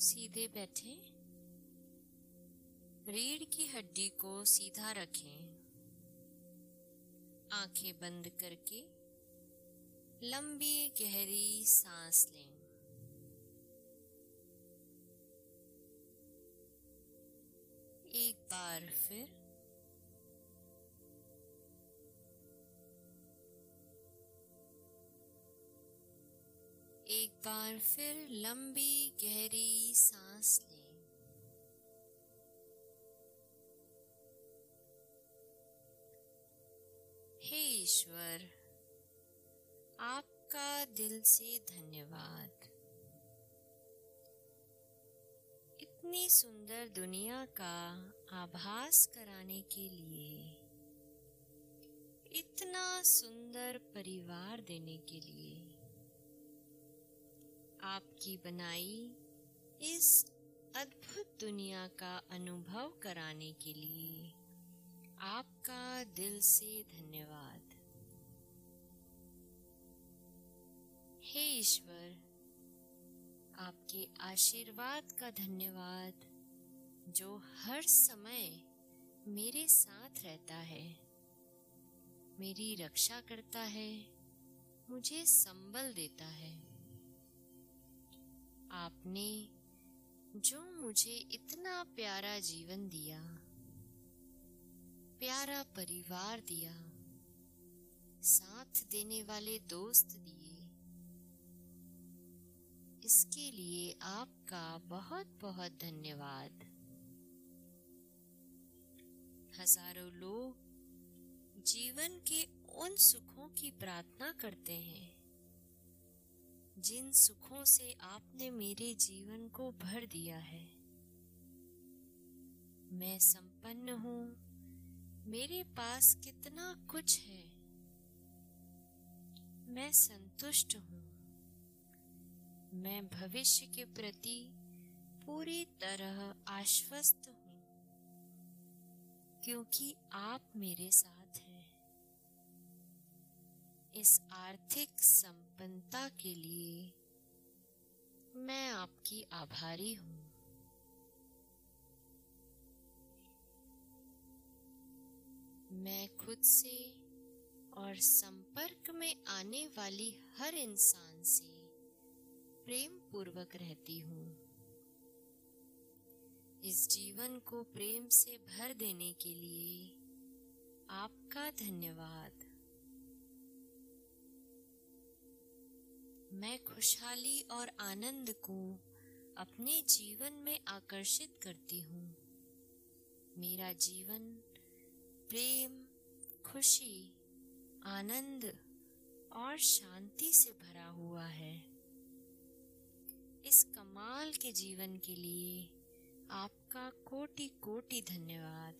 सीधे बैठे। रीढ़ की हड्डी को सीधा रखें। आँखें बंद करके लंबी गहरी सांस लें। एक बार फिर बार फिर लंबी गहरी सांस लें। हे ईश्वर, आपका दिल से धन्यवाद। इतनी सुंदर दुनिया का आभास कराने के लिए, इतना सुंदर परिवार देने के लिए। आपकी बनाई इस अद्भुत दुनिया का अनुभव कराने के लिए आपका दिल से धन्यवाद। हे ईश्वर, आपके आशीर्वाद का धन्यवाद जो हर समय मेरे साथ रहता है। मेरी रक्षा करता है, मुझे संबल देता है। आपने जो मुझे इतना प्यारा जीवन दिया, प्यारा परिवार दिया, साथ देने वाले दोस्त दिए, इसके लिए आपका बहुत बहुत धन्यवाद। हज़ारों लोग जीवन के उन सुखों की प्रार्थना करते हैं। जिन सुखों से आपने मेरे जीवन को भर दिया है। मैं संपन्न हूँ। मेरे पास कितना कुछ है। मैं संतुष्ट हूँ। मैं भविष्य के प्रति पूरी तरह आश्वस्त हूँ। क्योंकि आप मेरे साथ इस आर्थिक संपन्नता के लिए मैं आपकी आभारी हूँ। मैं खुद से और संपर्क में आने वाली हर इंसान से प्रेम पूर्वक रहती हूँ। इस जीवन को प्रेम से भर देने के लिए आपका धन्यवाद। मैं खुशहाली और आनंद को अपने जीवन में आकर्षित करती हूँ। मेरा जीवन प्रेम, खुशी, आनंद और शांति से भरा हुआ है। इस कमाल के जीवन के लिए आपका कोटि कोटि धन्यवाद।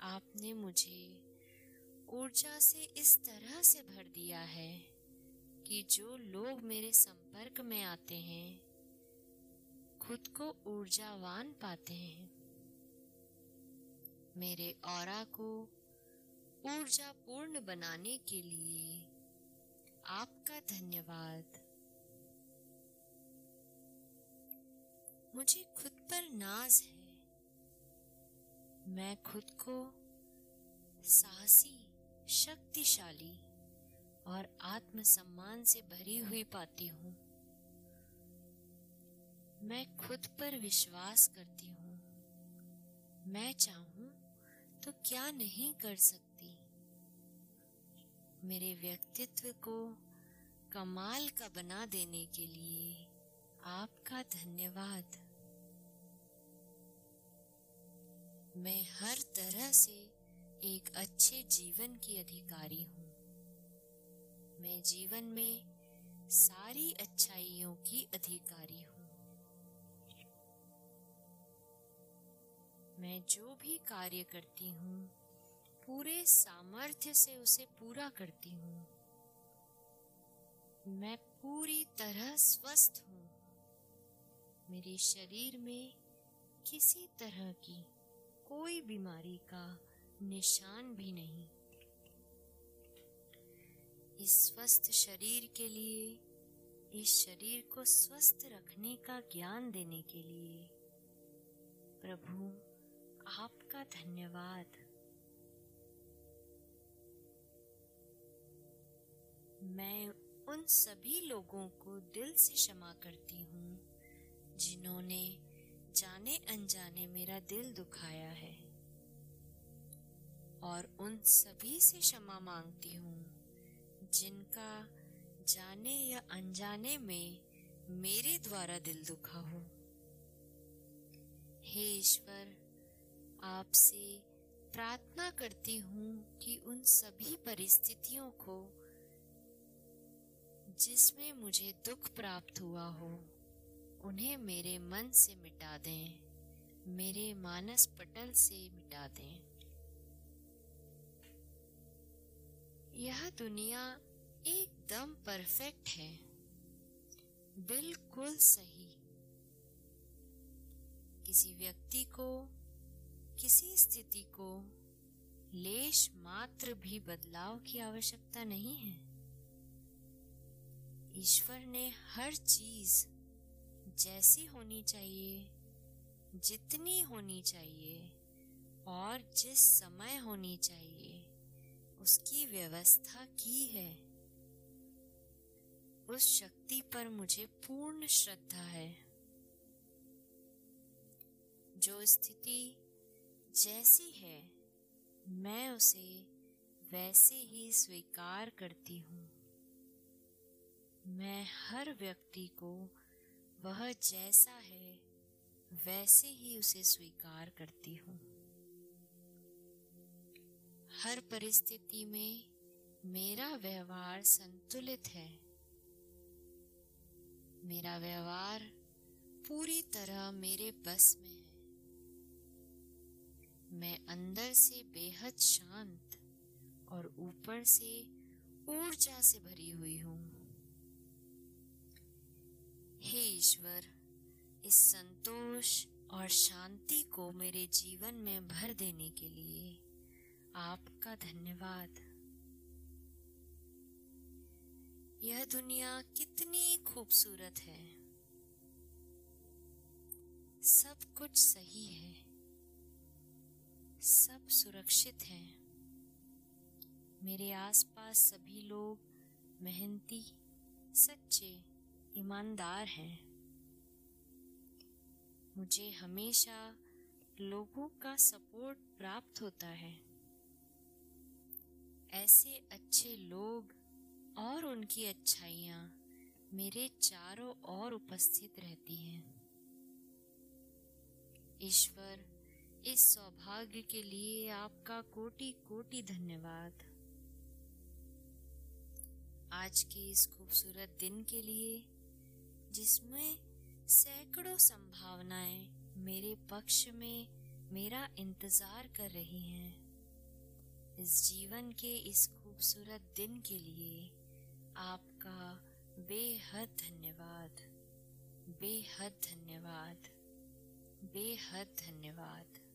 आपने मुझे ऊर्जा से इस तरह से भर दिया है कि जो लोग मेरे संपर्क में आते हैं, खुद को ऊर्जावान पाते हैं। मेरे और को ऊर्जा पूर्ण बनाने के लिए आपका धन्यवाद। मुझे खुद पर नाज है। मैं खुद को साहसी शक्तिशाली और आत्मसम्मान से भरी हुई पाती हूँ। मैं खुद पर विश्वास करती हूँ। मैं चाहूँ तो क्या नहीं कर सकती? मेरे व्यक्तित्व को कमाल का बना देने के लिए आपका धन्यवाद। मैं हर तरह से एक अच्छे जीवन की अधिकारी हूँ। मैं जीवन में सारी अच्छाइयों की अधिकारी हूँ। मैं जो भी कार्य करती हूँ, पूरे सामर्थ्य से उसे पूरा करती हूँ। मैं पूरी तरह स्वस्थ हूँ। मेरे शरीर में किसी तरह की कोई बीमारी का निशान भी नहीं। इस स्वस्थ शरीर के लिए, इस शरीर को स्वस्थ रखने का ज्ञान देने के लिए, प्रभु, आपका धन्यवाद। मैं उन सभी लोगों को दिल से क्षमा करती हूँ, जिन्होंने जाने अनजाने मेरा दिल दुखाया है। और उन सभी से क्षमा मांगती हूँ, जिनका जाने या अनजाने में मेरे द्वारा दिल दुखा हो। हे ईश्वर, आपसे प्रार्थना करती हूँ कि उन सभी परिस्थितियों को, जिसमें मुझे दुख प्राप्त हुआ हो, उन्हें मेरे मन से मिटा दें, मेरे मानस पटल से मिटा दें। यह दुनिया एकदम परफेक्ट है। बिल्कुल सही। किसी व्यक्ति को, किसी स्थिति को लेश मात्र भी बदलाव की आवश्यकता नहीं है। ईश्वर ने हर चीज़ जैसी होनी चाहिए, जितनी होनी चाहिए और जिस समय होनी चाहिए। उसकी व्यवस्था की है। उस शक्ति पर मुझे पूर्ण श्रद्धा है। जो स्थिति जैसी है, मैं उसे वैसे ही स्वीकार करती हूँ। मैं हर व्यक्ति को वह जैसा है, वैसे ही उसे स्वीकार करती हूँ। हर परिस्थिति में मेरा व्यवहार संतुलित है। मेरा व्यवहार पूरी तरह मेरे बस में है। मैं अंदर से बेहद शांत और ऊपर से ऊर्जा से भरी हुई हूँ। हे ईश्वर, इस संतोष और शांति को मेरे जीवन में भर देने के लिए आपका धन्यवाद। यह दुनिया कितनी खूबसूरत है। सब कुछ सही है। सब सुरक्षित है। मेरे आसपास सभी लोग मेहनती, सच्चे, ईमानदार हैं। मुझे हमेशा लोगों का सपोर्ट प्राप्त होता है। ऐसे अच्छे लोग और उनकी अच्छाइयाँ मेरे चारों ओर उपस्थित रहती हैं। ईश्वर, इस सौभाग्य के लिए आपका कोटि कोटि धन्यवाद। आज के इस खूबसूरत दिन के लिए, जिसमें सैकड़ों संभावनाएँ मेरे पक्ष में मेरा इंतज़ार कर रही हैं। इस जीवन के इस खूबसूरत दिन के लिए आपका बेहद धन्यवाद। बेहद धन्यवाद। बेहद धन्यवाद।